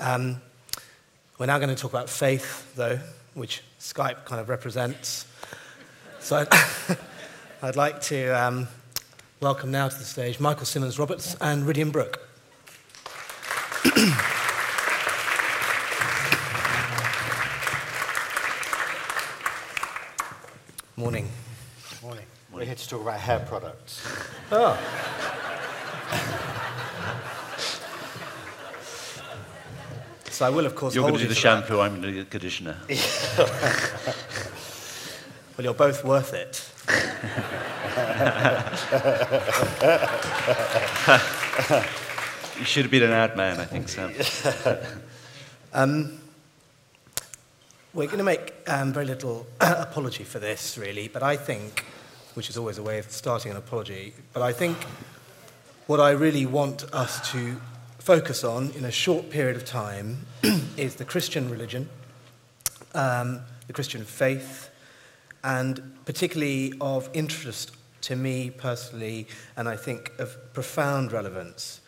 Um, we're now going to talk about faith, though, which Skype kind of represents. So I'd, I'd like to um, welcome now to the stage Michael Symmons Roberts and Rhidian Brook. Morning. Morning. We're here to talk about hair products. Oh. So I will, of course, You're going to do the to that. shampoo, I'm going to do the conditioner. Well, you're both worth it. You should have been an ad man, I think, Sam. We're going to make um, very little apology for this, really, but I think, which is always a way of starting an apology, but I think what I really want us to focus on in a short period of time is the Christian religion, um, the Christian faith, and particularly of interest to me personally, and I think of profound relevance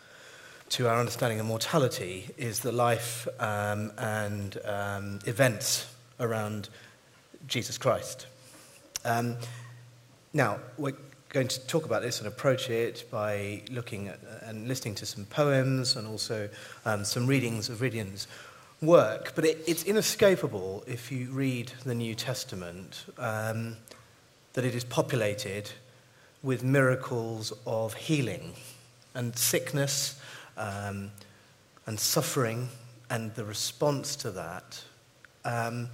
to our understanding of mortality is the life um, and um, events around Jesus Christ. Um, now, we're going to talk about this and approach it by looking at and listening to some poems and also um, some readings of Rhidian's work. But it, it's inescapable if you read the New Testament um, that it is populated with miracles of healing and sickness um, and suffering and the response to that, um,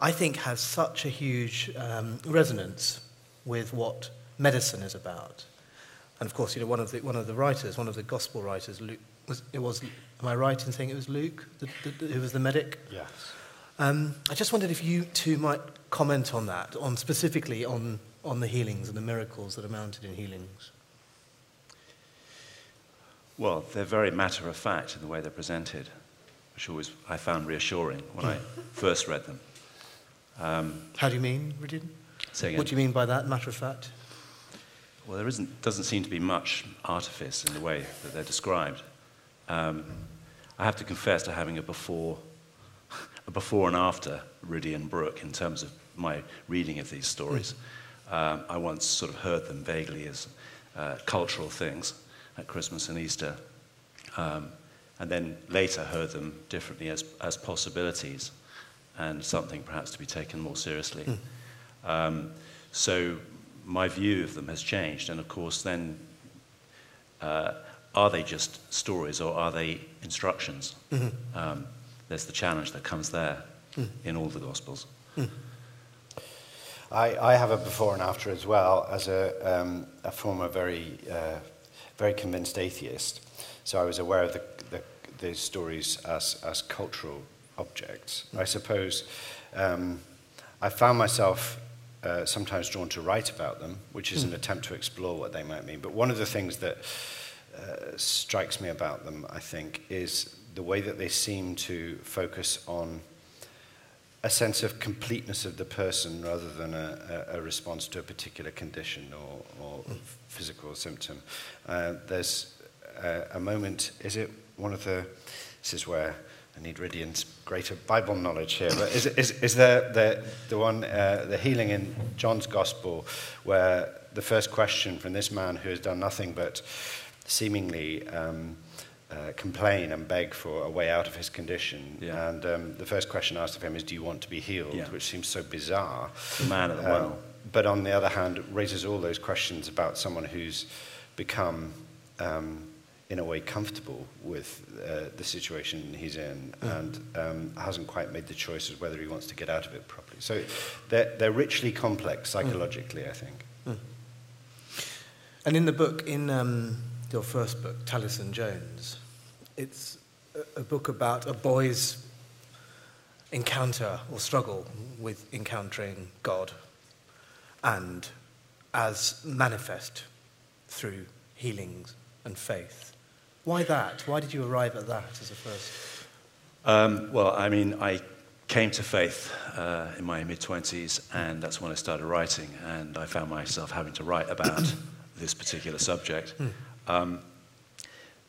I think has such a huge um, resonance with what medicine is about. And of course, you know, one of the, one of the writers, one of the gospel writers, Luke, was, it was, am I right in saying it was Luke, the, the, who was the medic? Yes. Um, I just wondered if you two might comment on that, on specifically on, on the healings and the miracles that are mounted in healings. Well, they're very matter of fact in the way they're presented, which always I found reassuring when I first read them. Um, How do you mean, again. What do you mean by that, matter of fact? Well, there isn't, doesn't seem to be much artifice in the way that they're described. Um, I have to confess to having a before, a before and after Rhidian Brook in terms of my reading of these stories. Um, I once sort of heard them vaguely as uh, cultural things at Christmas and Easter, um, and then later heard them differently as, as possibilities and something perhaps to be taken more seriously. Um, so my view of them has changed, and of course, then uh, are they just stories or are they instructions? Um, there's the challenge that comes there in all the Gospels. I, I have a before and after as well as a, um, a former very, uh, very convinced atheist. So I was aware of the, the, the stories as, as cultural objects. I suppose um, I found myself uh, sometimes drawn to write about them, which is an attempt to explore what they might mean. But one of the things that uh, strikes me about them, I think, is the way that they seem to focus on a sense of completeness of the person rather than a, a, a response to a particular condition or, or physical symptom. Uh, there's a, a moment, is it one of the, this is where I need Rhidian's greater Bible knowledge here, but is, is, is there the, the one, uh, the healing in John's Gospel, where the first question from this man who has done nothing but seemingly um, uh, complain and beg for a way out of his condition. Yeah. And um, the first question asked of him is, Do you want to be healed? Yeah. Which seems so bizarre. The man at the Um, well. but on the other hand, raises all those questions about someone who's become, um, in a way, comfortable with uh, the situation he's in and um, hasn't quite made the choice whether he wants to get out of it properly. So they're, they're richly complex psychologically, I think. And in the book, in um, your first book, Taliesin Jones, it's a, a book about a boy's encounter or struggle with encountering God and as manifest through healings and faith. Why that? Why did you arrive at that as a first? Um, well, I mean, I came to faith uh, in my mid 20s, and that's when I started writing, and I found myself having to write about this particular subject. Um,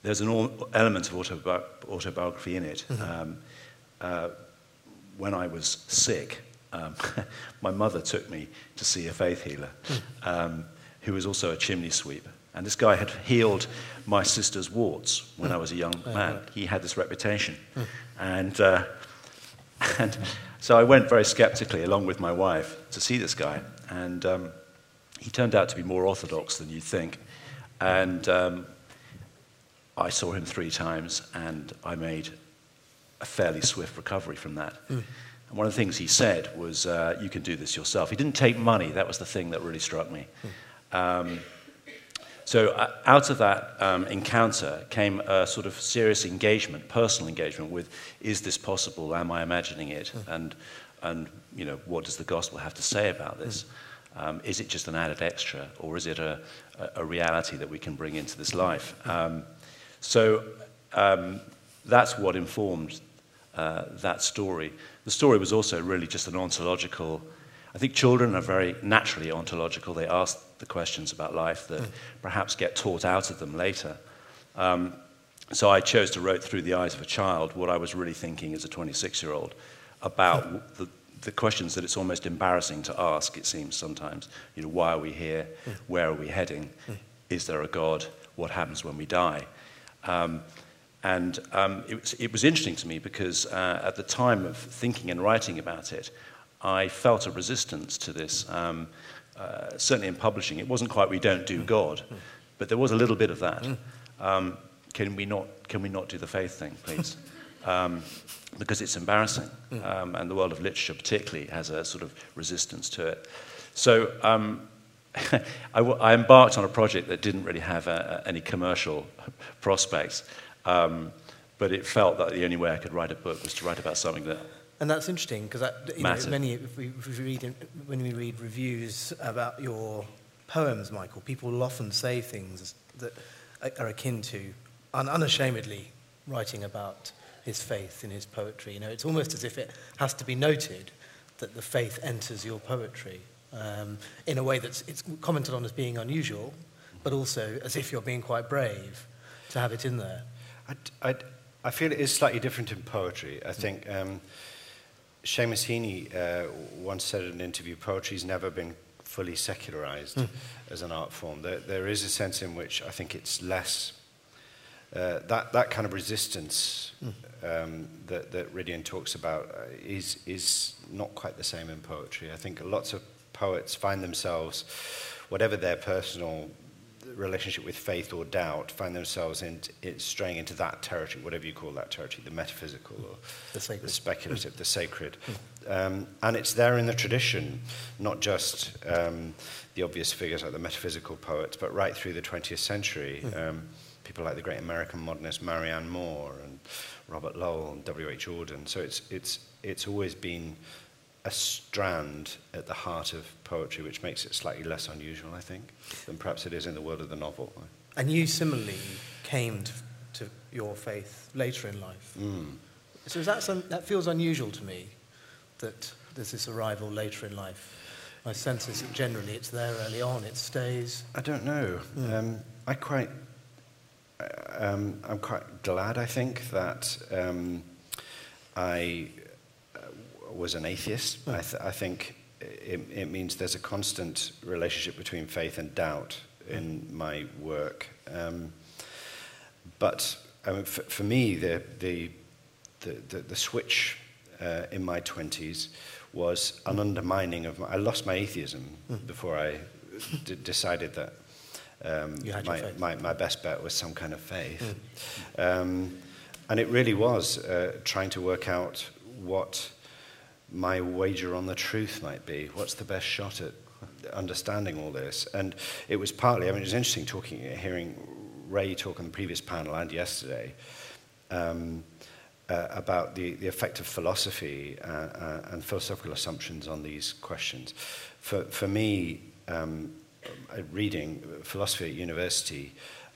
there's an element of autobi autobiography in it. Mm-hmm. Um, uh, when I was sick, um, my mother took me to see a faith healer mm. um, who was also a chimney sweep. And this guy had healed my sister's warts when mm. I was a young man. He had this reputation. Mm. And, uh, and so I went very skeptically, along with my wife, to see this guy. And um, he turned out to be more orthodox than you'd think. And um, I saw him three times, and I made a fairly swift recovery from that. Mm. And one of the things he said was, uh, You can do this yourself. He didn't take money. That was the thing that really struck me. Mm. Um, so, uh, out of that um, encounter came a sort of serious engagement, personal engagement with is this possible? Am I imagining it? Mm. And, and you know, what does the gospel have to say about this? Hmm. Um, is it just an added extra, or is it a, a, reality that we can bring into this life? Um, so, um, that's what informed uh, that story. The story was also really just an ontological. I think children are very naturally ontological. They ask the questions about life that mm. perhaps get taught out of them later. Um, so I chose to write through the eyes of a child what I was really thinking as a 26 year old about mm. the, the, questions that it's almost embarrassing to ask, it seems sometimes. You know, why are we here? Mm. Where are we heading? Hmm. Is there a God? What happens when we die? Um, and um, it, was, it, was, interesting to me because uh, at the time of thinking and writing about it, I felt a resistance to this. Um, uh, certainly in publishing, it wasn't quite we don't do God, but there was a little bit of that. Um, can, we not, can we not do the faith thing, please? Um, because it's embarrassing, um, and the world of literature particularly has a sort of resistance to it. So um, I, embarked on a project that didn't really have a, a, any commercial prospects. Um, but it felt that the only way I could write a book was to write about something that and that's interesting because many if we, if we read when we read reviews about your poems, Michael, people will often say things that are akin to un, unashamedly writing about his faith in his poetry. You know, it's almost as if it has to be noted that the faith enters your poetry um, in a way that's it's commented on as being unusual, but also as if you're being quite brave to have it in there. I, I, I feel it is slightly different in poetry. I think um, Seamus Heaney uh, once said in an interview, poetry's never been fully secularized mm. as an art form. There, there is a sense in which I think it's less uh, that that kind of resistance mm. um, that that Ridian talks about uh, is is not quite the same in poetry. I think lots of poets find themselves, whatever their personal relationship with faith or doubt find themselves in, in straying into that territory, whatever you call that territory, the metaphysical or the, sacred. the speculative, the sacred. Um, and it's there in the tradition, not just um, the obvious figures like the metaphysical poets, but right through the 20th century. Hmm. Um, people like the great American modernist Marianne Moore and Robert Lowell and W.H. Auden. So it's, it's, it's always been a strand at the heart of poetry, which makes it slightly less unusual, I think, than perhaps it is in the world of the novel. And you similarly came to, to your faith later in life. Mm. So is that, some, that feels unusual to me, that there's this arrival later in life. My sense is that generally it's there early on, it stays. I don't know. Mm. Um, I quite, uh, um, I'm quite glad, I think, that um, I was an atheist. Mm. I, th- I, think it, it, means there's a constant relationship between faith and doubt in my work. Um, but I mean, for, for, me, the, the, the, the switch uh, in my 20s was an undermining of my, I lost my atheism mm. before I d- decided that um, my, my, my, best bet was some kind of faith. Mm. Um, and it really was uh, trying to work out what my wager on the truth might be. What's the best shot at understanding all this? And it was partly, I mean, it was interesting talking, hearing Ray talk on the previous panel and yesterday um, uh, about the, the effect of philosophy uh, uh, and philosophical assumptions on these questions. For, for me, um, reading philosophy at university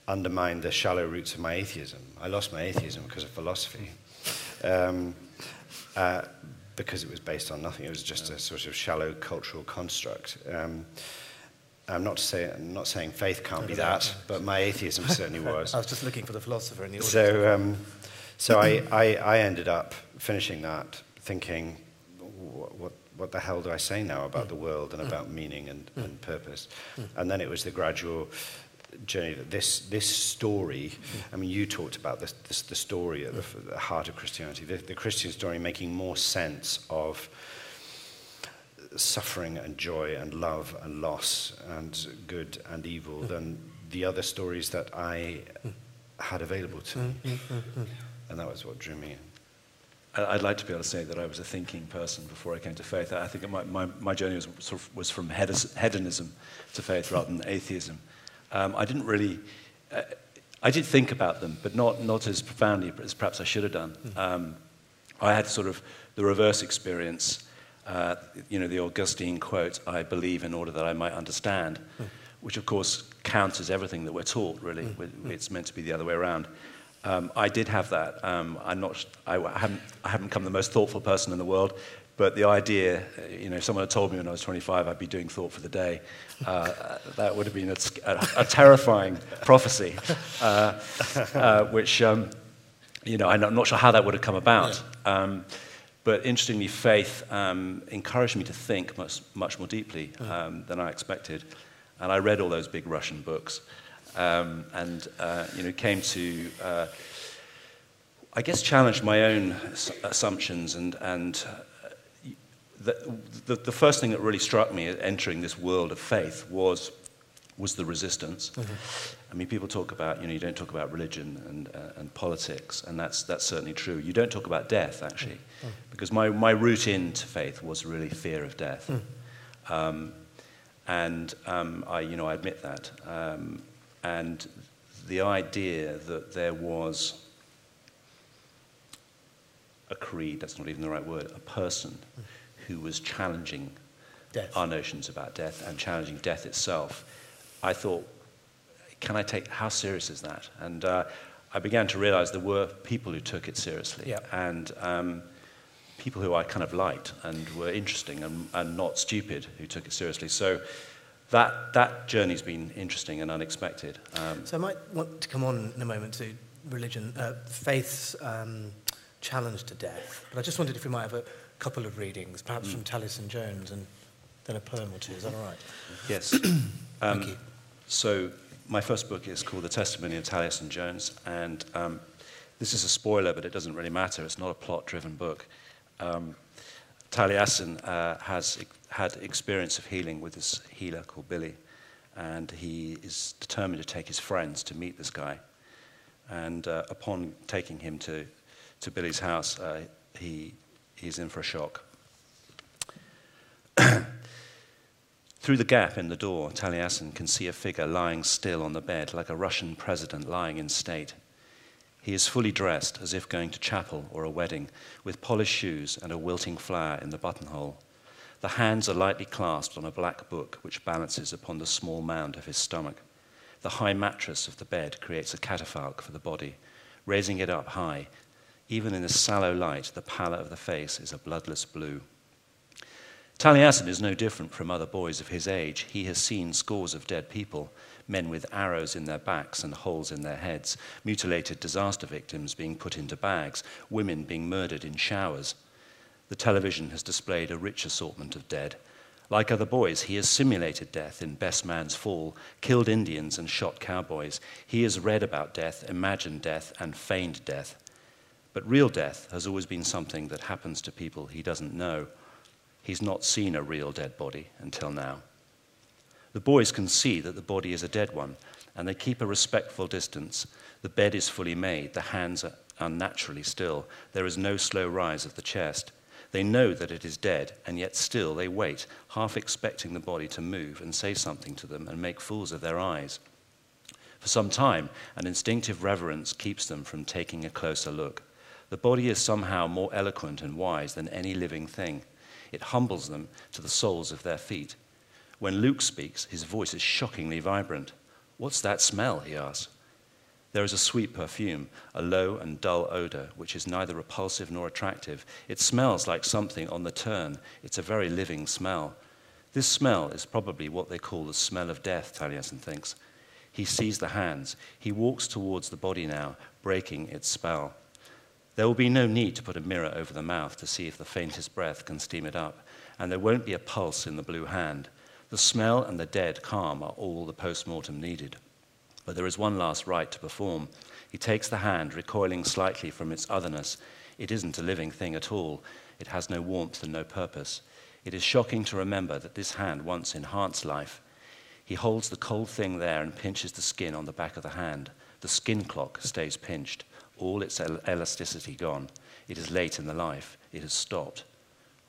undermined the shallow roots of my atheism. I lost my atheism because of philosophy. Um, uh, because it was based on nothing. It was just a sort of shallow cultural construct. Um, I'm not, say, I'm not saying faith can't be that, but my atheism certainly was. I was just looking for the philosopher in the audience. So, um, so I, I, I ended up finishing that thinking, what, what, what the hell do I say now about the world and about meaning and, and purpose? And then it was the gradual journey that this, this story, I mean, you talked about this, this, the story at the, the heart of Christianity, the, the Christian story making more sense of suffering and joy and love and loss and good and evil hmm. than the other stories that I had available to me. Hmm, hmm, and that was what drew me in. I- I'd like to be able to say that I was a thinking person before I came to faith. I think my, my, my journey was, sort of, was from hedonism to faith rather than atheism. Um, I didn't really, uh, I did think about them, but not, not as profoundly as perhaps I should have done. Um, I had sort of the reverse experience, uh, you know, the Augustine quote, I believe in order that I might understand, which of course counters everything that we're taught, really. It's meant to be the other way around. Um, I did have that. Um, I'm not, I, haven't, I haven't become the most thoughtful person in the world, but the idea, you know, if someone had told me when I was 25 I'd be doing thought for the day, uh, that would have been a, a, a terrifying prophecy, uh, uh, which, um, you know, I'm not sure how that would have come about. Um, but interestingly, faith um, encouraged me to think much, much more deeply um, than I expected. And I read all those big Russian books um, and, uh, you know, came to, uh, I guess, challenge my own assumptions. And, and the, the, the first thing that really struck me entering this world of faith was, was the resistance. I mean, people talk about, you know, you don't talk about religion and, uh, and politics, and that's, that's certainly true. You don't talk about death, actually, because my, my route into faith was really fear of death. Um, and um, I, you know, I admit that. Um, and the idea that there was a creed, that's not even the right word, a person who was challenging Death. our notions about death and challenging death itself, I thought, can I take, how serious is that? And uh, I began to realize there were people who took it seriously. Yeah. And um, people who I kind of liked and were interesting and, and not stupid who took it seriously. So that, that journey's been interesting and unexpected. Um, So I might want to come on in a moment to religion, uh, faith's um, challenge to death. But I just wondered if we might have a couple of readings, perhaps from Taliesin Jones, and then a poem or two. Is that all right? Yes. Um, Thank you. So my first book is called The Testimony of Taliesin Jones, and um, this is a spoiler, but it doesn't really matter. It's not a plot-driven book. Um, Taliesin uh, has had experience of healing with this healer called Billy, and he is determined to take his friends to meet this guy. And uh, upon taking him to, to Billy's house, uh, he, he's in for a shock. Through the gap in the door, Taliesin can see a figure lying still on the bed, like a Russian president lying in state. He is fully dressed, as if going to chapel or a wedding, with polished shoes and a wilting flower in the buttonhole. The hands are lightly clasped on a black book which balances upon the small mound of his stomach. The high mattress of the bed creates a catafalque for the body, raising it up high. Even in the sallow light, the pallor of the face is a bloodless blue. Taliesin is no different from other boys of his age. He has seen scores of dead people, men with arrows in their backs and holes in their heads, mutilated disaster victims being put into bags, women being murdered in showers. The television has displayed a rich assortment of dead. Like other boys, he has simulated death in Best Man's Fall, killed Indians and shot cowboys. He has read about death, imagined death, and feigned death. But real death has always been something that happens to people he doesn't know. He's not seen a real dead body until now. The boys can see that the body is a dead one, and they keep a respectful distance. The bed is fully made, the hands are unnaturally still. There is no slow rise of the chest. They know that it is dead, and yet still they wait, half expecting the body to move and say something to them and make fools of their eyes. For some time, an instinctive reverence keeps them from taking a closer look. The body is somehow more eloquent and wise than any living thing. It humbles them to the soles of their feet. When Luke speaks, his voice is shockingly vibrant. What's that smell? he asks. There is a sweet perfume, a low and dull odor, which is neither repulsive nor attractive. It smells like something on the turn. It's a very living smell. This smell is probably what they call the smell of death, Taliesin thinks. He sees the hands. He walks towards the body now, breaking its spell. There will be no need to put a mirror over the mouth to see if the faintest breath can steam it up, and there won't be a pulse in the blue hand. The smell and the dead calm are all the post mortem needed. But there is one last rite to perform. He takes the hand, recoiling slightly from its otherness. It isn't a living thing at all. It has no warmth and no purpose. It is shocking to remember that this hand once enhanced life. He holds the cold thing there and pinches the skin on the back of the hand. The skin clock stays pinched, all its elasticity gone. It is late in the life. It has stopped.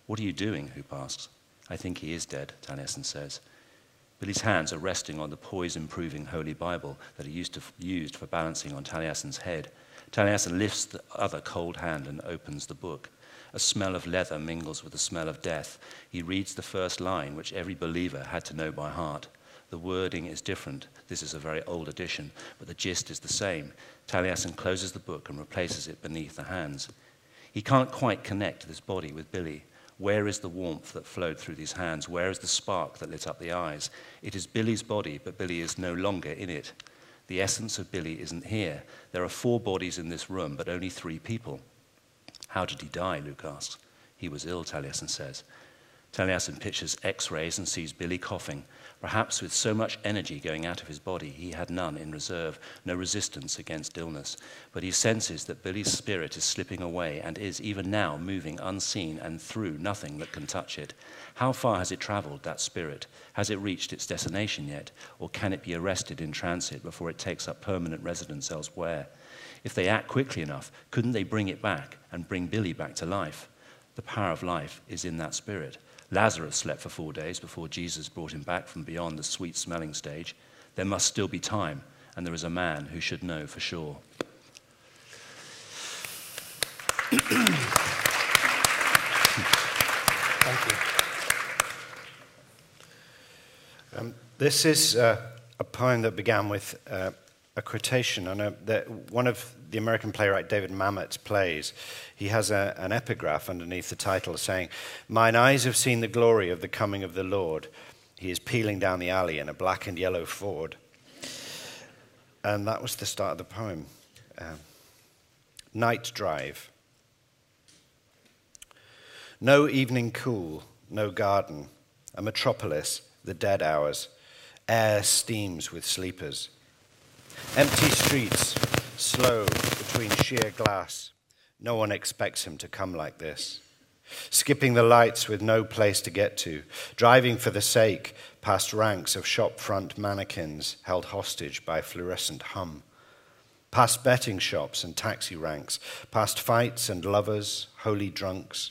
What are you doing? Hoop asks. I think he is dead, Taliesin says. Billy's hands are resting on the poise improving Holy Bible that he used, to, used for balancing on Taliesin's head. Taliesin lifts the other cold hand and opens the book. A smell of leather mingles with the smell of death. He reads the first line, which every believer had to know by heart. The wording is different. This is a very old edition, but the gist is the same. Taliesin closes the book and replaces it beneath the hands. He can't quite connect this body with Billy. Where is the warmth that flowed through these hands? Where is the spark that lit up the eyes? It is Billy's body, but Billy is no longer in it. The essence of Billy isn't here. There are four bodies in this room, but only three people. How did he die? Luke asks. He was ill, Taliesin says. Taliesin pictures x rays and sees Billy coughing. Perhaps with so much energy going out of his body, he had none in reserve, no resistance against illness. But he senses that Billy's spirit is slipping away and is even now moving unseen and through nothing that can touch it. How far has it traveled, that spirit? Has it reached its destination yet? Or can it be arrested in transit before it takes up permanent residence elsewhere? If they act quickly enough, couldn't they bring it back and bring Billy back to life? The power of life is in that spirit. Lazarus slept for four days before Jesus brought him back from beyond the sweet smelling stage. There must still be time, and there is a man who should know for sure. Thank you. Um, this is uh, a poem that began with uh, a quotation on a, one of the American playwright David Mamet's plays. He has a, an epigraph underneath the title saying, Mine eyes have seen the glory of the coming of the Lord. He is peeling down the alley in a black and yellow Ford. And that was the start of the poem. Um, night Drive. No evening cool, no garden, a metropolis, the dead hours. Air steams with sleepers. Empty streets, slow between sheer glass. No one expects him to come like this. Skipping the lights with no place to get to, driving for the sake past ranks of shop front mannequins held hostage by fluorescent hum, past betting shops and taxi ranks, past fights and lovers, holy drunks.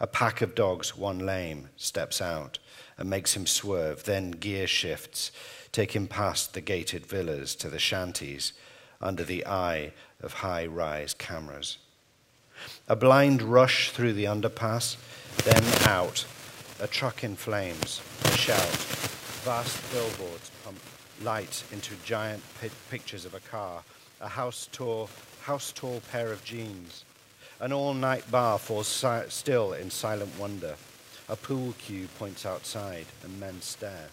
A pack of dogs, one lame, steps out and makes him swerve, then gear shifts take him past the gated villas to the shanties under the eye of high rise cameras. A blind rush through the underpass, then out, a truck in flames, a shout, vast billboards pump light into giant pictures of a car, a house tall, house tall pair of jeans. An all night bar falls si- still in silent wonder. A pool cue points outside, and men stare.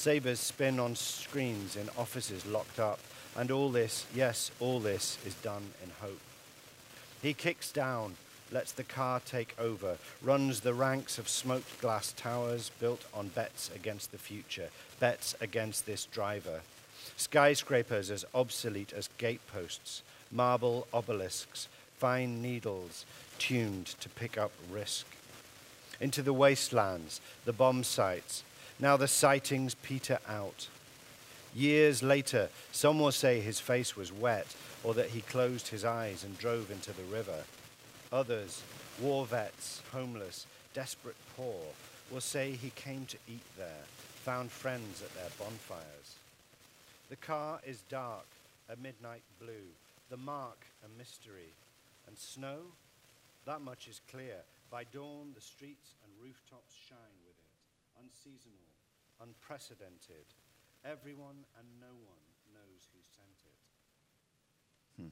Sabres spin on screens in offices locked up, and all this, yes, all this is done in hope. He kicks down, lets the car take over, runs the ranks of smoked glass towers built on bets against the future, bets against this driver. Skyscrapers as obsolete as gateposts, marble obelisks, fine needles tuned to pick up risk. Into the wastelands, the bomb sites, now the sightings peter out. Years later, some will say his face was wet or that he closed his eyes and drove into the river. Others, war vets, homeless, desperate poor, will say he came to eat there, found friends at their bonfires. The car is dark, a midnight blue, the mark a mystery. And snow? That much is clear. By dawn, the streets and rooftops shine with it, unseasonal unprecedented. Everyone and no one knows who sent it. Hmm.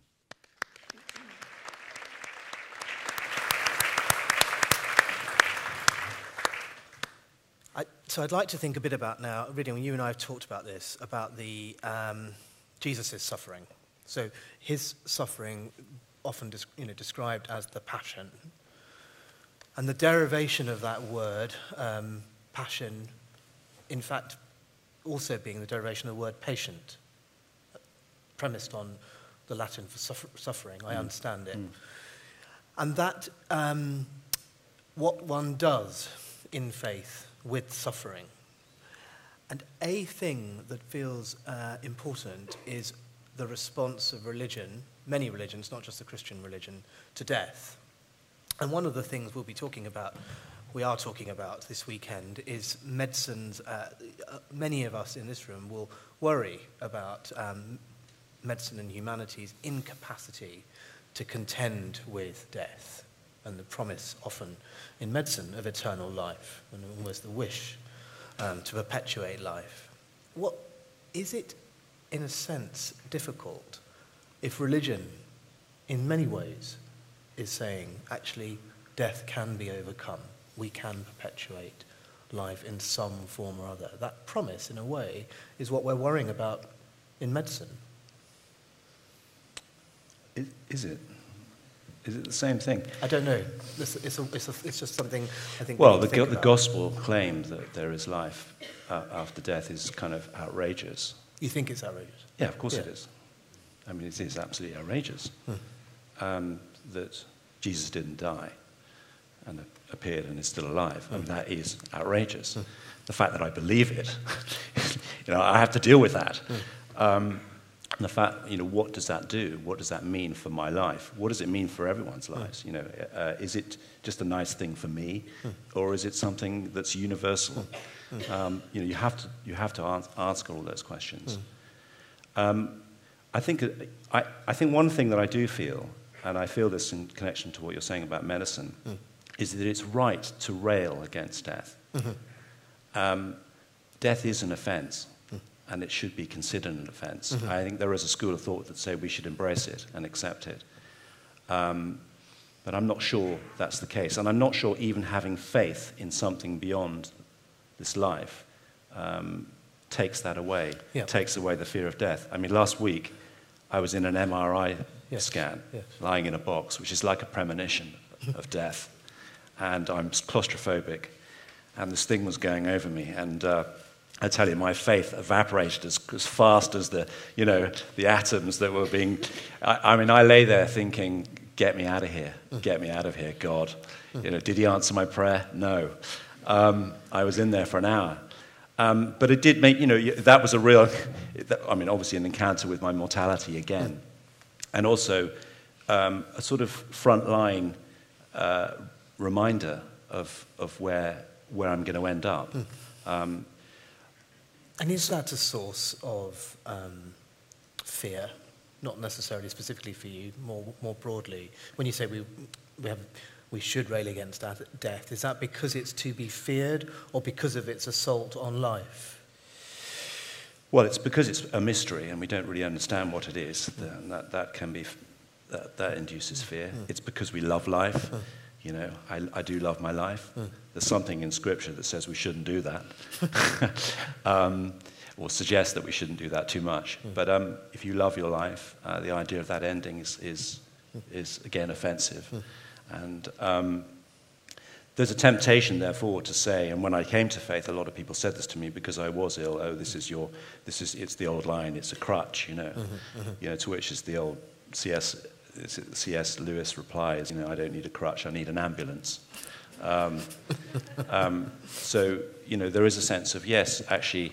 I, so I'd like to think a bit about now, really, when you and I have talked about this, about the um, Jesus' suffering. So his suffering, often you know, described as the passion. And the derivation of that word, um, passion, in fact, also being the derivation of the word patient, premised on the Latin for suffer- suffering. I mm. understand it. Mm. And that, um, what one does in faith with suffering. And a thing that feels uh, important is the response of religion, many religions, not just the Christian religion, to death. And one of the things we'll be talking about, we are talking about this weekend, is medicine's. Uh, uh, many of us in this room will worry about um, medicine and humanity's incapacity to contend with death and the promise often in medicine of eternal life and almost the wish um, to perpetuate life. What is it, in a sense, difficult if religion, in many ways, is saying actually death can be overcome, we can perpetuate life in some form or other? That promise, in a way, is what we're worrying about in medicine. Is it? Is it the same thing? I don't know. It's, it's, a, it's, a, it's just something I think. Well, we the, the gospel claim that there is life uh, after death is kind of outrageous. You think it's outrageous? Yeah, of course yeah. it is. I mean, it is absolutely outrageous hmm. um, that Jesus didn't die and appeared and is still alive. I mean, hmm. that is outrageous. Hmm. The fact that I believe it, you know, I have to deal with that. Hmm. Um, and the fact, you know, what does that do? What does that mean for my life? What does it mean for everyone's lives? You know, uh, is it just a nice thing for me, or is it something that's universal? Um, you know, you have to you have to ask all those questions. Um, I think I, I think one thing that I do feel, and I feel this in connection to what you're saying about medicine, is that it's right to rail against death. Mm-hmm. Um, death is an offence and it should be considered an offense. Mm-hmm. I think there is a school of thought that say we should embrace it and accept it. Um, but I'm not sure that's the case. And I'm not sure even having faith in something beyond this life um, takes that away, yeah. takes away the fear of death. I mean, last week I was in an MRI yes. scan, yes. lying in a box, which is like a premonition of death. And I'm claustrophobic, and this thing was going over me. And uh, I tell you, my faith evaporated as, as fast as the, you know, the atoms that were being. I, I mean, I lay there thinking, get me out of here, get me out of here, God. You know, did he answer my prayer? No. Um, I was in there for an hour. Um, but it did make, you know, that was a real, I mean, obviously an encounter with my mortality again. And also um, a sort of frontline uh, reminder of, of where, where I'm going to end up. Um, and is that a source of um, fear? Not necessarily specifically for you, more, more broadly. When you say we, we, have, we should rail against death, is that because it's to be feared or because of its assault on life? Well, it's because it's a mystery and we don't really understand what it is. Mm. That, that can be, that, that induces fear. Mm. It's because we love life. You know, I, I do love my life. Mm. There's something in Scripture that says we shouldn't do that, um, or suggests that we shouldn't do that too much. Mm. But um, if you love your life, uh, the idea of that ending is, is, mm. is again, offensive. Hmm. And um, there's a temptation, therefore, to say, and when I came to faith, a lot of people said this to me because I was ill. Oh, this is your, this is, it's the old line, it's a crutch, you know. Mm-hmm, mm-hmm. You know, to which is the old C.S. C.S. Lewis replies, you know, I don't need a crutch, I need an ambulance. Um, um, so, you know, there is a sense of, yes, actually,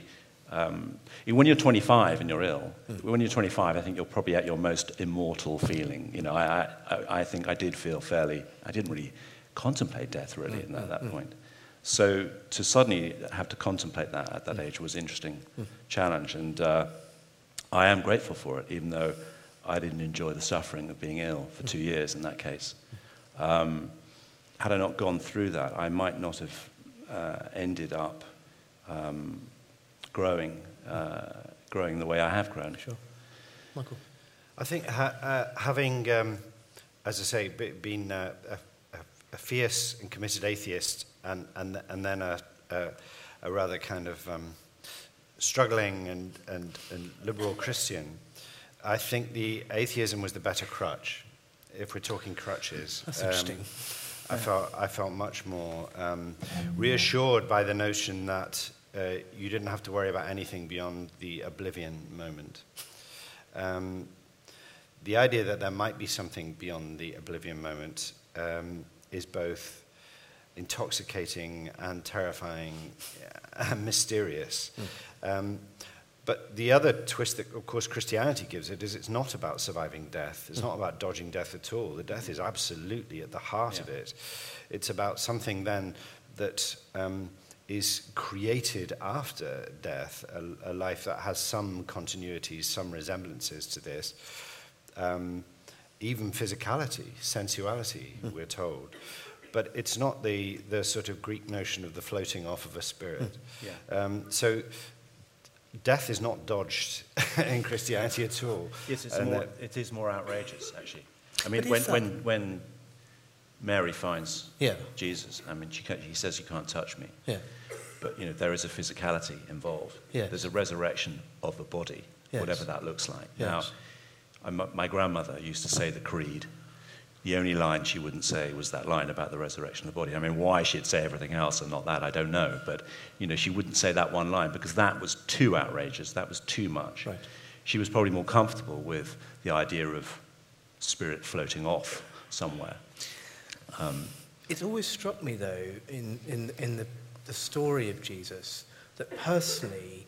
um, when you're 25 and you're ill, when you're 25, I think you're probably at your most immortal feeling. You know, I, I, I think I did feel fairly, I didn't really contemplate death really at that, that point. So to suddenly have to contemplate that at that age was an interesting challenge. And uh, I am grateful for it, even though I didn't enjoy the suffering of being ill for two years in that case. Um, had I not gone through that, I might not have uh, ended up um, growing, uh, growing the way I have grown. Sure. Michael? I think ha- uh, having, um, as I say, been a, a, a, fierce and committed atheist and, and, and then a, a, a rather kind of um, struggling and, and, and liberal Christian, I think the atheism was the better crutch, if we're talking crutches. That's interesting. Um, I, felt, I felt much more um, reassured by the notion that uh, you didn't have to worry about anything beyond the oblivion moment. Um, the idea that there might be something beyond the oblivion moment um, is both intoxicating and terrifying and mysterious. Mm. But the other twist that, of course, Christianity gives it is it's not about surviving death. It's not about dodging death at all. The death is absolutely at the heart yeah. of it. It's about something then that um, is created after death, a, a, life that has some continuities, some resemblances to this. Um, even physicality, sensuality, mm. we're told but it's not the, the sort of Greek notion of the floating off of a spirit. Hmm. yeah. Um, so death is not dodged in Christianity at all. Yes, it's uh, more, it is more outrageous, actually. I mean, when, when, when Mary finds yeah. Jesus, I mean, she, he says, You can't touch me. Yeah. But, you know, there is a physicality involved. Yes. There's a resurrection of the body, yes. whatever that looks like. Yes. Now, my grandmother used to say the creed the only line she wouldn't say was that line about the resurrection of the body. I mean, why she'd say everything else and not that, I don't know. But, you know, she wouldn't say that one line because that was too outrageous. That was too much. Right. She was probably more comfortable with the idea of spirit floating off somewhere. Um, it's always struck me, though, in, in, in the, the story of Jesus, that personally,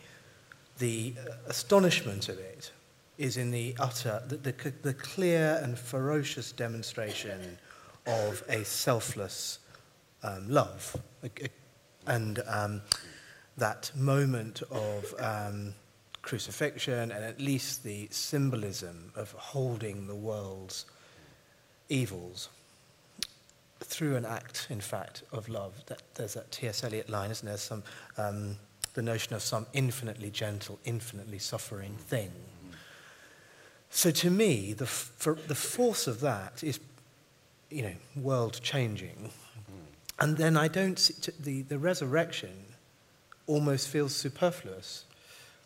the astonishment of it is in the utter, the, the, the clear and ferocious demonstration of a selfless um, love. And um, that moment of um, crucifixion and at least the symbolism of holding the world's evils through an act, in fact, of love. That, there's that T.S. Eliot line, isn't there? Some, um, the notion of some infinitely gentle, infinitely suffering thing so to me, the, for, the force of that is, you know, world changing. Mm-hmm. And then I don't see, the, the resurrection almost feels superfluous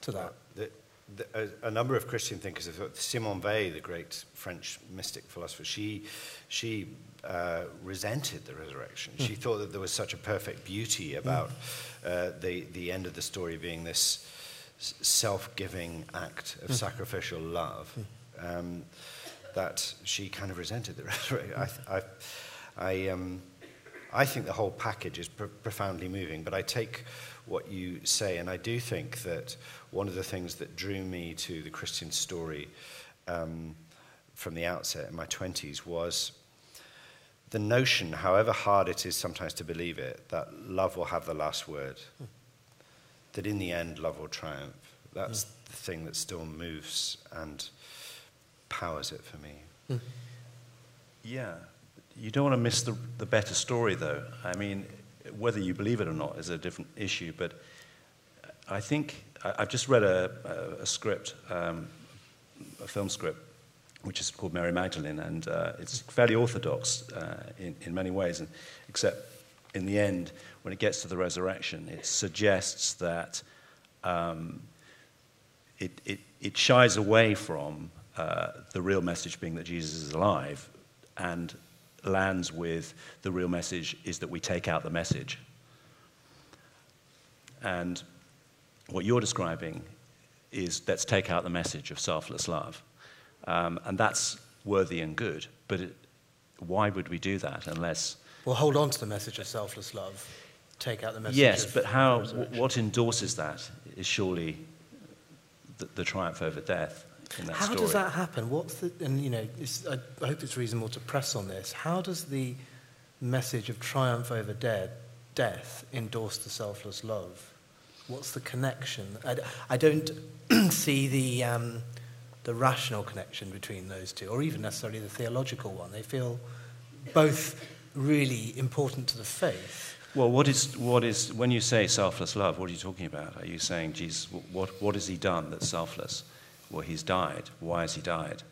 to that. The, the, a, a, number of Christian thinkers have thought, Simone Weil, the great French mystic philosopher, she, she uh, resented the resurrection. Mm. She thought that there was such a perfect beauty about mm. uh, the, the end of the story being this self-giving act of mm. sacrificial love mm. um, that she kind of resented the resurrection. I, I, I, um, I think the whole package is pr- profoundly moving, but I take what you say, and I do think that one of the things that drew me to the Christian story um, from the outset in my 20s was the notion, however hard it is sometimes to believe it, that love will have the last word. Mm that in the end love will triumph. That's mm. the thing that still moves and powers it for me. Mm. Yeah. You don't want to miss the, the better story, though. I mean, whether you believe it or not is a different issue, but I think I, have just read a, a, a script, um, a film script, which is called Mary Magdalene, and uh, it's fairly orthodox uh, in, in many ways, and, except in the end, when it gets to the resurrection, it suggests that um, it, it, it, shies away from uh, the real message being that Jesus is alive and lands with the real message is that we take out the message. And what you're describing is let's take out the message of selfless love. Um, and that's worthy and good, but it, why would we do that unless. Well, hold on to the message of selfless love take out the message. Yes, but how? What endorses that is surely the, the triumph over death. how story. does that happen? What's the? And you know, I, I hope it's reasonable to press on this. How does the message of triumph over dead, death endorse the selfless love? What's the connection? I, I don't see the, um, the rational connection between those two, or even necessarily the theological one. They feel both really important to the faith. Well, what is, what is, when you say selfless love, what are you talking about? Are you saying, Jesus, what, what has he done that's selfless? Well, he's died. Why has he died?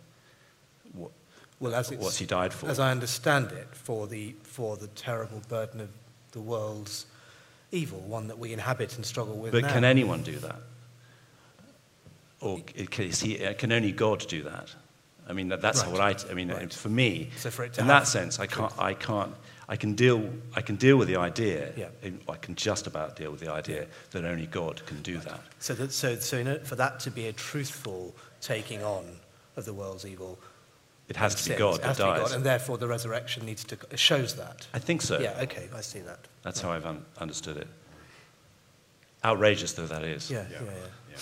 What, well, as what's he died for? As I understand it, for the, for the terrible burden of the world's evil, one that we inhabit and struggle with But now. can anyone do that? Or is he, can only God do that? I mean, that, that's Right. what I, I mean, Right. for me, So for it in have that sense, I can't, I can't, I can deal, I can deal with the idea, Yeah. I can just about deal with the idea that only God can do that. So, that, so, so in order for that to be a truthful taking on of the world's evil, It has to be sins, God it that has to be dies. God, and therefore the resurrection needs to shows that. I think so. Yeah, okay, I see that. That's how I've un- understood it. Outrageous though that is. Yeah, yeah, yeah.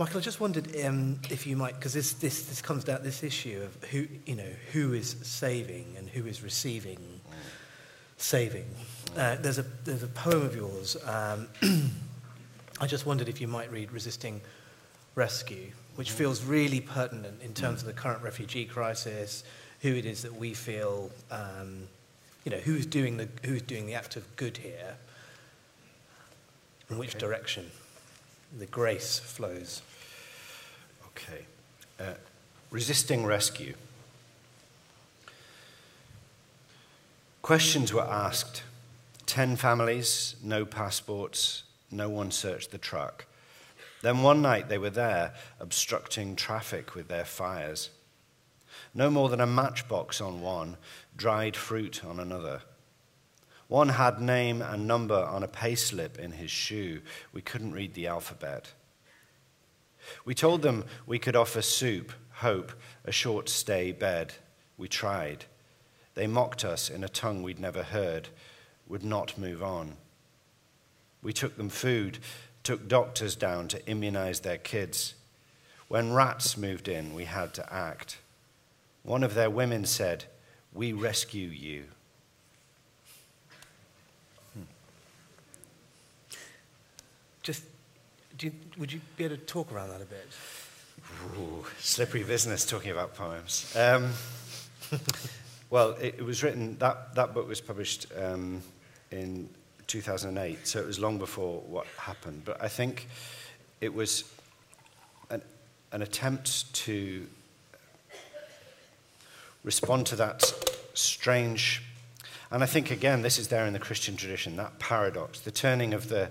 Michael, I just wondered um, if you might, because this, this, this comes down this issue of who, you know, who is saving and who is receiving saving. Uh, there's, a, there's a poem of yours. Um, I just wondered if you might read Resisting Rescue, which feels really pertinent in terms of the current refugee crisis, who it is that we feel, um, you know, who's doing, the, who's doing the act of good here, in which direction the grace flows. Okay. Uh, resisting rescue. Questions were asked. Ten families, no passports, no one searched the truck. Then one night they were there, obstructing traffic with their fires. No more than a matchbox on one, dried fruit on another. One had name and number on a payslip in his shoe. We couldn't read the alphabet. We told them we could offer soup, hope, a short stay bed. We tried. They mocked us in a tongue we'd never heard, would not move on. We took them food, took doctors down to immunize their kids. When rats moved in, we had to act. One of their women said, We rescue you. Just, do you, would you be able to talk around that a bit? Ooh, slippery business talking about poems. Um, well, it, it was written, that, that book was published um, in 2008, so it was long before what happened. But I think it was an, an attempt to respond to that strange, and I think again, this is there in the Christian tradition, that paradox, the turning of the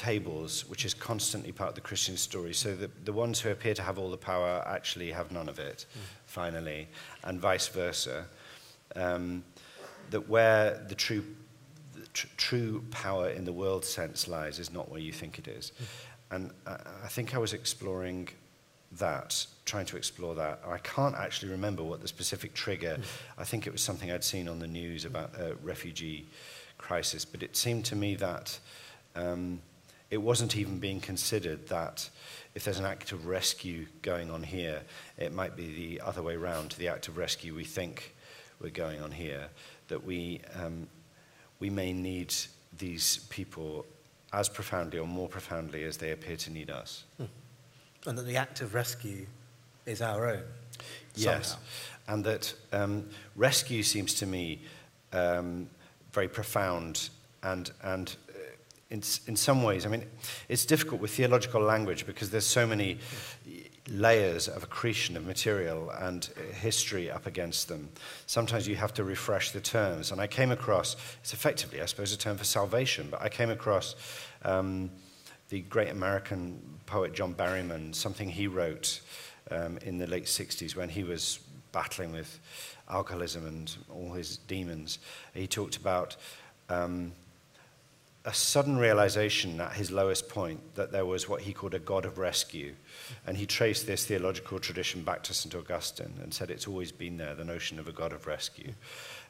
tables, which is constantly part of the Christian story. So the, the ones who appear to have all the power actually have none of it, mm. finally, and vice versa. Um, that where the true, the tr- true power in the world sense lies is not where you think it is. Mm. And I, I think I was exploring that, trying to explore that. I can't actually remember what the specific trigger. Mm. I think it was something I'd seen on the news about a refugee crisis, but it seemed to me that um, it wasn't even being considered that if there's an act of rescue going on here, it might be the other way around. The act of rescue we think we're going on here, that we um, we may need these people as profoundly or more profoundly as they appear to need us. Hmm. And that the act of rescue is our own. Yes. somehow. And that um, rescue seems to me um, very profound and, and in, in some ways, I mean, it's difficult with theological language because there's so many layers of accretion of material and history up against them. Sometimes you have to refresh the terms. And I came across, it's effectively, I suppose, a term for salvation, but I came across um, the great American poet John Berryman, something he wrote um, in the late 60s when he was battling with alcoholism and all his demons. He talked about um, a sudden realization at his lowest point that there was what he called a God of rescue. And he traced this theological tradition back to St. Augustine and said it's always been there, the notion of a God of rescue.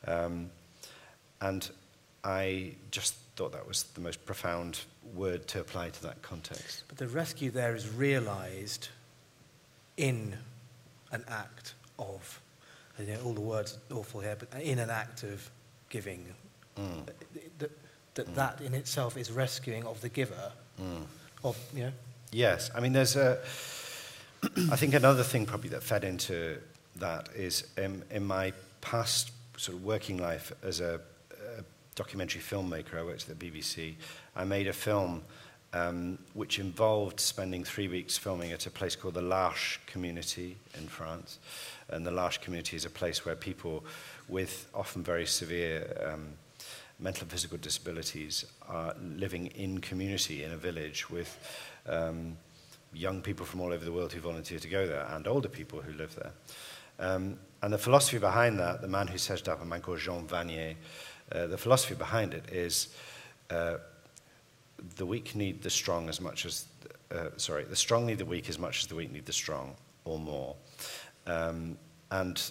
Um, and I just thought that was the most profound word to apply to that context. But the rescue there is realized in an act of, you know, all the words are awful here, but in an act of giving. Mm. that mm. that in itself is rescuing of the giver. Mm. Of, you know? Yes, I mean, there's a. I think another thing probably that fed into that is in in my past sort of working life as a, a documentary filmmaker, I worked at the BBC. I made a film um, which involved spending three weeks filming at a place called the Larche community in France. And the Larche community is a place where people with often very severe um, mental and physical disabilities are living in community in a village with um, young people from all over the world who volunteer to go there and older people who live there. Um, and the philosophy behind that, the man who set it up, a man called Jean Vanier, uh, the philosophy behind it is uh, the weak need the strong as much as, uh, sorry, the strong need the weak as much as the weak need the strong or more. Um, and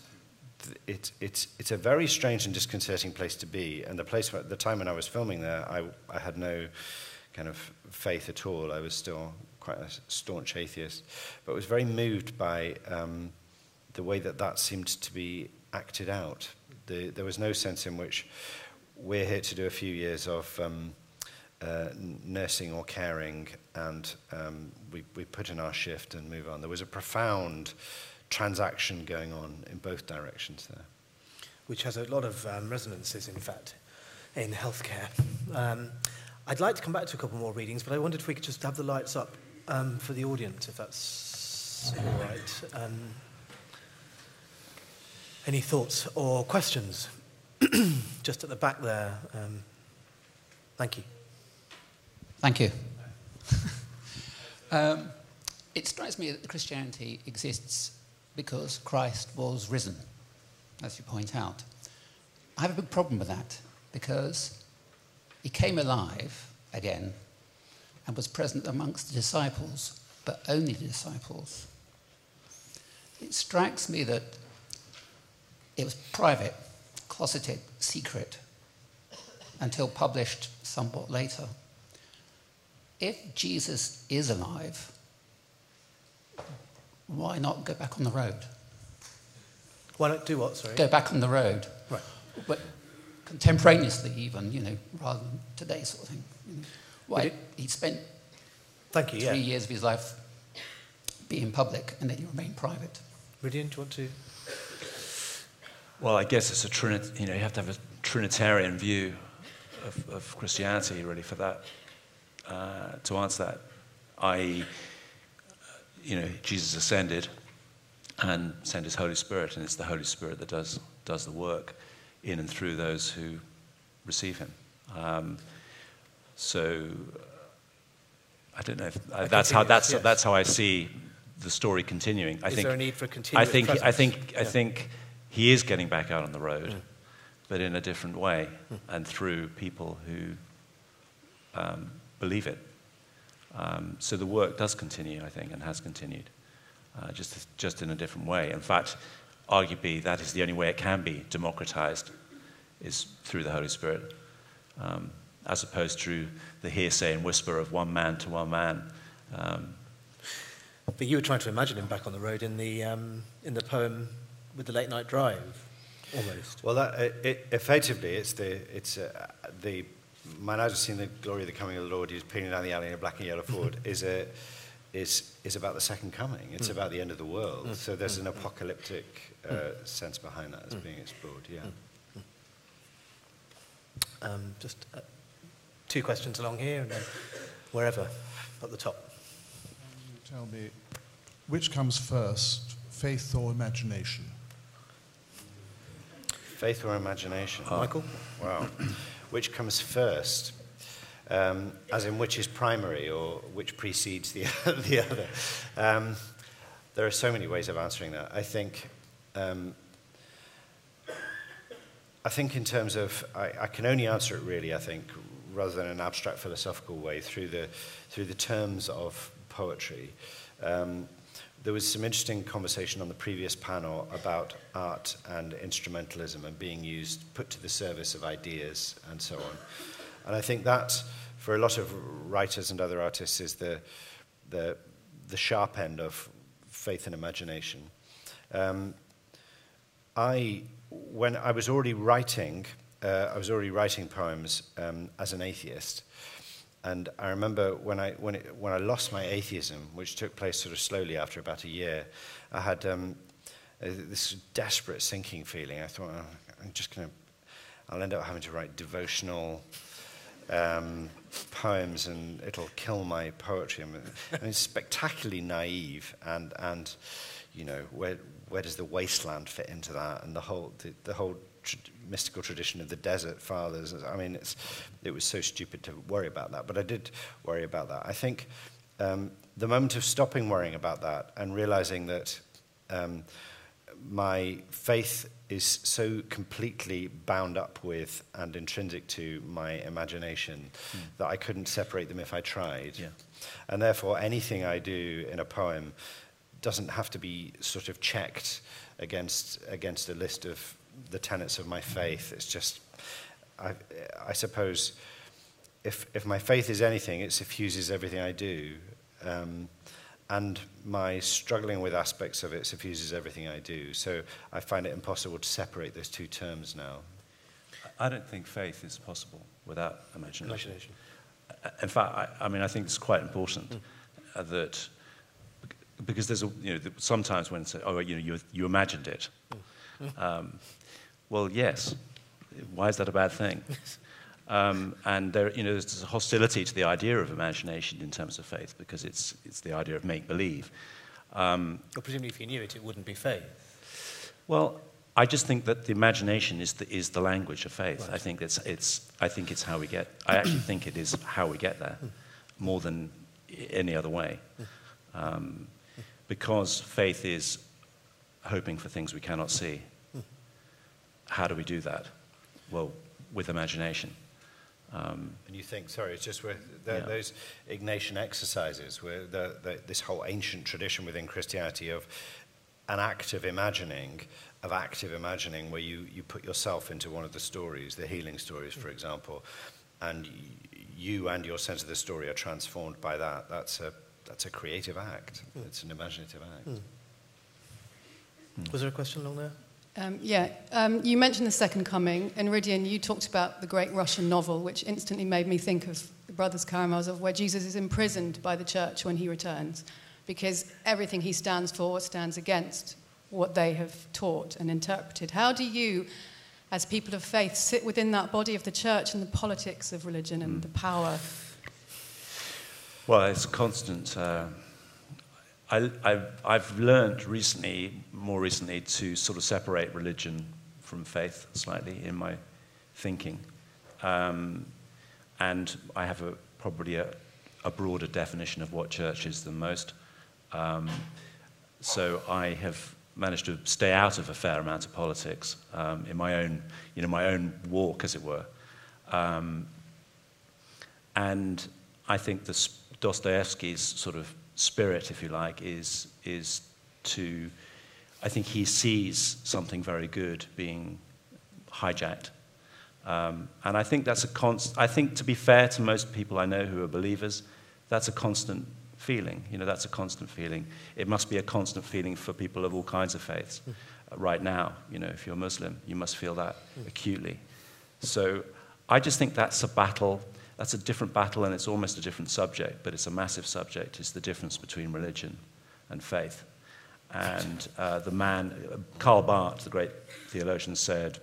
it, it's, it's a very strange and disconcerting place to be. And the place where, the time when I was filming there, I, I had no kind of faith at all. I was still quite a staunch atheist, but was very moved by um, the way that that seemed to be acted out. The, there was no sense in which we're here to do a few years of um, uh, nursing or caring, and um, we, we put in our shift and move on. There was a profound transaction going on in both directions there. Which has a lot of um, resonances, in fact, in healthcare. Um, I'd like to come back to a couple more readings, but I wondered if we could just have the lights up um, for the audience, if that's all right. Um, any thoughts or questions? just at the back there. Um, thank you. Thank you. um, it strikes me that Christianity exists because Christ was risen, as you point out. I have a big problem with that because he came alive again and was present amongst the disciples, but only the disciples. It strikes me that it was private, closeted, secret, until published somewhat later. If Jesus is alive, why not go back on the road? Why not do what, sorry? Go back on the road. Right. But contemporaneously, even, you know, rather than today sort of thing. Why? It, he spent Thank you, three yeah. years of his life being public and then he remained private. Rhidian, do you want to? Well, I guess it's a Trinit- you know, you have to have a Trinitarian view of, of Christianity, really, for that, uh, to answer that. I you know, Jesus ascended and sent his Holy Spirit, and it's the Holy Spirit that does, does the work in and through those who receive him. Um, so I don't know if uh, that's how that's yes. that's how I see the story continuing. I is think, there a need for continuing? I think presence? I think yeah. I think he is getting back out on the road, mm. but in a different way mm. and through people who um, believe it. Um, so the work does continue, I think, and has continued, uh, just, just in a different way. In fact, arguably, that is the only way it can be democratized, is through the Holy Spirit, um, as opposed to the hearsay and whisper of one man to one man. Um, but you were trying to imagine him back on the road in the, um, in the poem with the late night drive, almost. Well, that, it, effectively, it's the, it's, uh, the mine eyes have seen the glory of the coming of the Lord. He's peeling down the alley in a black and yellow Ford. is a is is about the second coming. It's mm. about the end of the world. Mm. So there's an mm. apocalyptic uh, mm. sense behind that as mm. being explored. Yeah. Mm. Um, just uh, two questions along here, and then wherever at the top. Tell me, which comes first, faith or imagination? Faith or imagination? Michael. Wow. Which comes first, um, as in which is primary or which precedes the, the other. Um, there are so many ways of answering that. I think, um, I think in terms of, I, I can only answer it really, I think, rather than an abstract philosophical way, through the, through the terms of poetry. Um, there was some interesting conversation on the previous panel about art and instrumentalism and being used, put to the service of ideas and so on. And I think that, for a lot of writers and other artists, is the, the, the sharp end of faith and imagination. Um, I, when I was already writing, uh, I was already writing poems um, as an atheist. And I remember when I, when, it, when I lost my atheism, which took place sort of slowly after about a year, I had um, this desperate sinking feeling. I thought, oh, I'm just going to, I'll end up having to write devotional um, poems and it'll kill my poetry. I mean, spectacularly naive and, and you know, where, where does the wasteland fit into that? And the whole, the, the whole mystical tradition of the desert fathers. I mean, it's, it was so stupid to worry about that, but I did worry about that. I think um, the moment of stopping worrying about that and realizing that um, my faith is so completely bound up with and intrinsic to my imagination mm. that I couldn't separate them if I tried. Yeah. And therefore, anything I do in a poem doesn't have to be sort of checked against, against a list of the tenets of my faith. It's just, I, I suppose, if, if my faith is anything, it suffuses everything I do. Um, and my struggling with aspects of it suffuses everything I do. So I find it impossible to separate those two terms now. I don't think faith is possible without imagination. Imagination. Uh, in fact, I, I mean, I think it's quite important mm. that because there's a, you know, sometimes when say, oh, you know, you, you imagined it. Mm. Um, well, yes. Why is that a bad thing? Um, and there, you know, there's a hostility to the idea of imagination in terms of faith because it's, it's the idea of make believe. Um, well, presumably, if you knew it, it wouldn't be faith. Well, I just think that the imagination is the, is the language of faith. Right. I, think it's, it's, I think it's how we get, I actually think it is how we get there more than any other way. Um, because faith is hoping for things we cannot see. How do we do that? Well, with imagination. Um, and you think, sorry, it's just where the, yeah. those Ignatian exercises, where the, the, this whole ancient tradition within Christianity of an act of imagining, of active imagining, where you, you put yourself into one of the stories, the healing stories, for example, and you and your sense of the story are transformed by that. That's a, that's a creative act. Mm. It's an imaginative act. Mm. Mm. Was there a question along there? Um, yeah, um, you mentioned the Second Coming, and Rhidian, you talked about the great Russian novel, which instantly made me think of the Brothers Karamazov, where Jesus is imprisoned by the church when he returns, because everything he stands for stands against what they have taught and interpreted. How do you, as people of faith, sit within that body of the church and the politics of religion and mm. the power? Well, it's constant. Uh I, I've, I've learned recently, more recently, to sort of separate religion from faith slightly in my thinking. Um, and I have a, probably a, a, broader definition of what church is than most. Um, so I have managed to stay out of a fair amount of politics um, in my own, you know, my own walk, as it were. Um, and I think the Dostoevsky's sort of spirit, if you like, is, is to, I think he sees something very good being hijacked. Um, and I think that's a const- I think to be fair to most people I know who are believers, that's a constant feeling. You know, that's a constant feeling. It must be a constant feeling for people of all kinds of faiths. Uh, right now, you know, if you're Muslim, you must feel that acutely. So I just think that's a battle that's a different battle and it's almost a different subject, but it's a massive subject. It's the difference between religion and faith. And uh, the man, Karl Barth, the great theologian, said,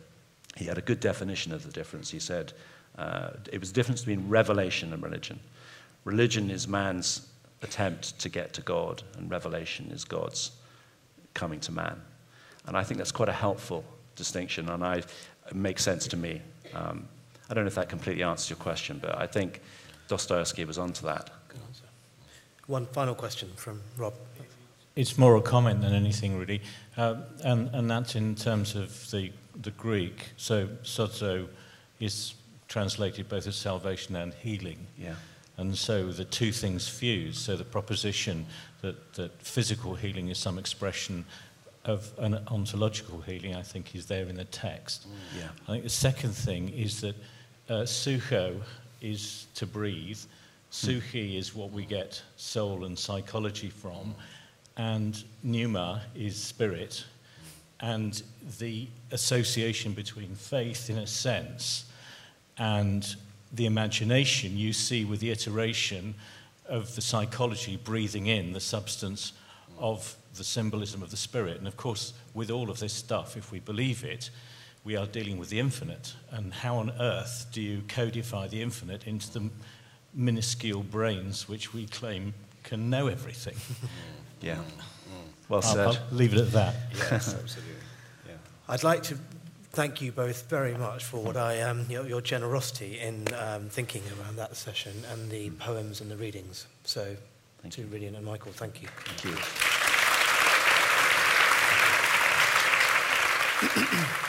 he had a good definition of the difference. He said, uh, it was the difference between revelation and religion. Religion is man's attempt to get to God, and revelation is God's coming to man. And I think that's quite a helpful distinction, and I, it makes sense to me. Um, I don't know if that completely answers your question, but I think Dostoevsky was onto that. One final question from Rob. It's more a comment than anything, really. Uh, and, and that's in terms of the, the Greek. So, sozo is translated both as salvation and healing. Yeah. And so the two things fuse. So the proposition that, that physical healing is some expression of an ontological healing, I think, is there in the text. Mm. Yeah. I think the second thing is that uh, sucho is to breathe. Suchi is what we get soul and psychology from. And pneuma is spirit. And the association between faith, in a sense, and the imagination you see with the iteration of the psychology breathing in the substance of the symbolism of the spirit. And of course, with all of this stuff, if we believe it, we are dealing with the infinite. And how on earth do you codify the infinite into the minuscule brains which we claim can know everything? Yeah. Mm. Well said. I'll, I'll leave it at that. yes, absolutely. Yeah. I'd like to thank you both very much for what I um, your, your generosity in um, thinking around that session and the poems and the readings. So, Thank to you. Rhidian and Michael, thank you. Thank you.